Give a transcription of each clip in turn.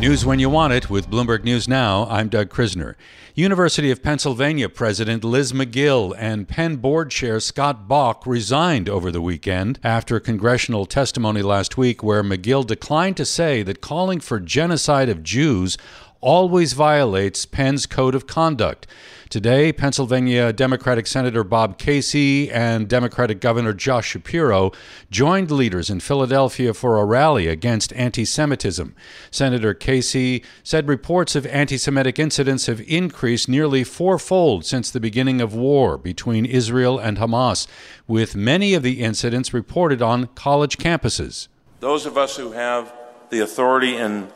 News when you want it with Bloomberg News Now. I'm Doug Krisner. University of Pennsylvania President Liz Magill and Penn Board Chair Scott Bok resigned over the weekend after congressional testimony last week where Magill declined to say that calling for genocide of Jews always violates Penn's code of conduct. Today, Pennsylvania Democratic Senator Bob Casey and Democratic Governor Josh Shapiro joined leaders in Philadelphia for a rally against anti Semitism. Senator Casey said reports of anti Semitic incidents have increased nearly fourfold since the beginning of war between Israel and Hamas, with many of the incidents reported on college campuses. Those of us who have the authority in,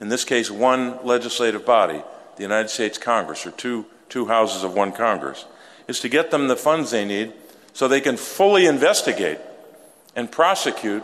in this case, one legislative body, the United States Congress, or two two houses of one Congress, is to get them the funds they need so they can fully investigate and prosecute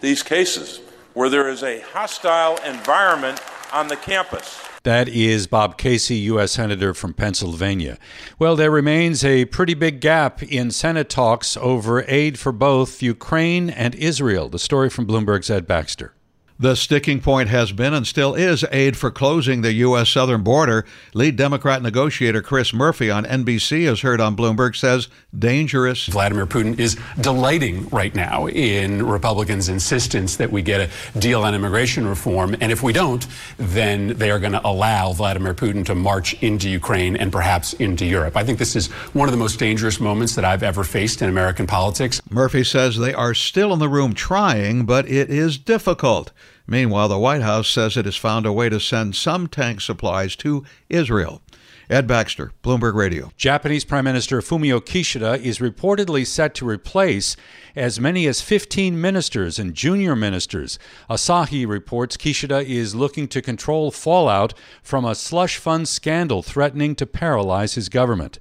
these cases where there is a hostile environment on the campus. That is Bob Casey, U.S. Senator from Pennsylvania. Well, there remains a pretty big gap in Senate talks over aid for both Ukraine and Israel. The story from Bloomberg's Ed Baxter. The sticking point has been and still is aid for closing the U.S. southern border. Lead Democrat negotiator Chris Murphy on NBC, as heard on Bloomberg, says dangerous. Vladimir Putin is delighting right now in Republicans' insistence that we get a deal on immigration reform. And if we don't, then they are going to allow Vladimir Putin to march into Ukraine and perhaps into Europe. I think this is one of the most dangerous moments that I've ever faced in American politics. Murphy says they are still in the room trying, but it is difficult. Meanwhile, the White House says it has found a way to send some tank supplies to Israel. Ed Baxter, Bloomberg Radio. Japanese Prime Minister Fumio Kishida is reportedly set to replace as many as 15 ministers and junior ministers. Asahi reports Kishida is looking to control fallout from a slush fund scandal threatening to paralyze his government.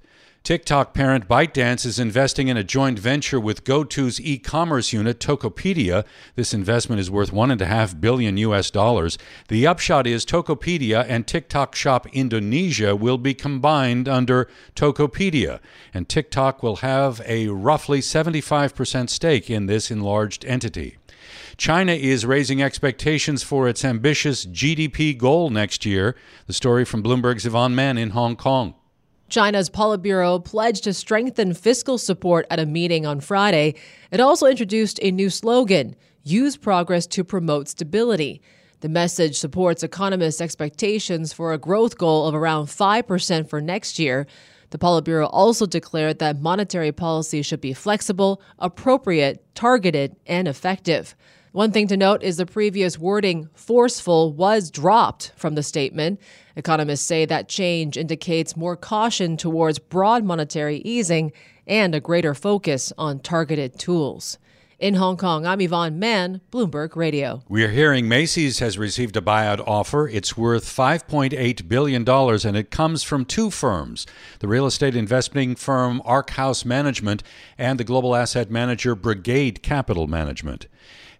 TikTok parent ByteDance is investing in a joint venture with GoTo's e-commerce unit Tokopedia. This investment is worth one and a half billion U.S. dollars. The upshot is Tokopedia and TikTok Shop Indonesia will be combined under Tokopedia, and TikTok will have a roughly 75% stake in this enlarged entity. China is raising expectations for its ambitious GDP goal next year. The story from Bloomberg's Yvonne Man in Hong Kong. China's Politburo pledged to strengthen fiscal support at a meeting on Friday. It also introduced a new slogan use progress to promote stability. The message supports economists' expectations for a growth goal of around 5% for next year. The Politburo also declared that monetary policy should be flexible, appropriate, targeted, and effective. One thing to note is the previous wording, forceful, was dropped from the statement. Economists say that change indicates more caution towards broad monetary easing and a greater focus on targeted tools. In Hong Kong, I'm Yvonne Man, Bloomberg Radio. We are hearing Macy's has received a buyout offer. It's worth $5.8 billion, and it comes from two firms the real estate investing firm Arkhouse Management and the global asset manager Brigade Capital Management.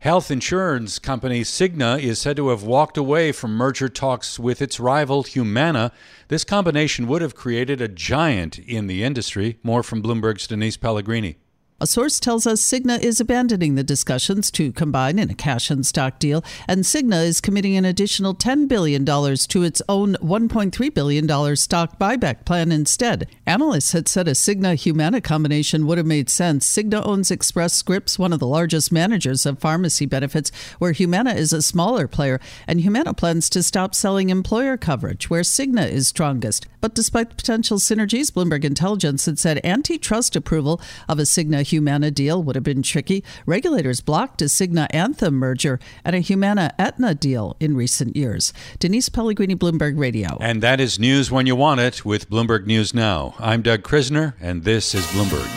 Health insurance company Cigna is said to have walked away from merger talks with its rival Humana. This combination would have created a giant in the industry. More from Bloomberg's Denise Pellegrini. A source tells us Cigna is abandoning the discussions to combine in a cash and stock deal, and Cigna is committing an additional $10 billion to its own $1.3 billion stock buyback plan instead. Analysts had said a Cigna Humana combination would have made sense. Cigna owns Express Scripts, one of the largest managers of pharmacy benefits, where Humana is a smaller player, and Humana plans to stop selling employer coverage, where Cigna is strongest. But despite potential synergies, Bloomberg Intelligence had said antitrust approval of a Cigna Humana deal would have been tricky. Regulators blocked a Cigna Anthem merger and a Humana Aetna deal in recent years. Denise Pellegrini, Bloomberg Radio. And that is news when you want it with Bloomberg News Now. I'm Doug Krisner, and this is Bloomberg.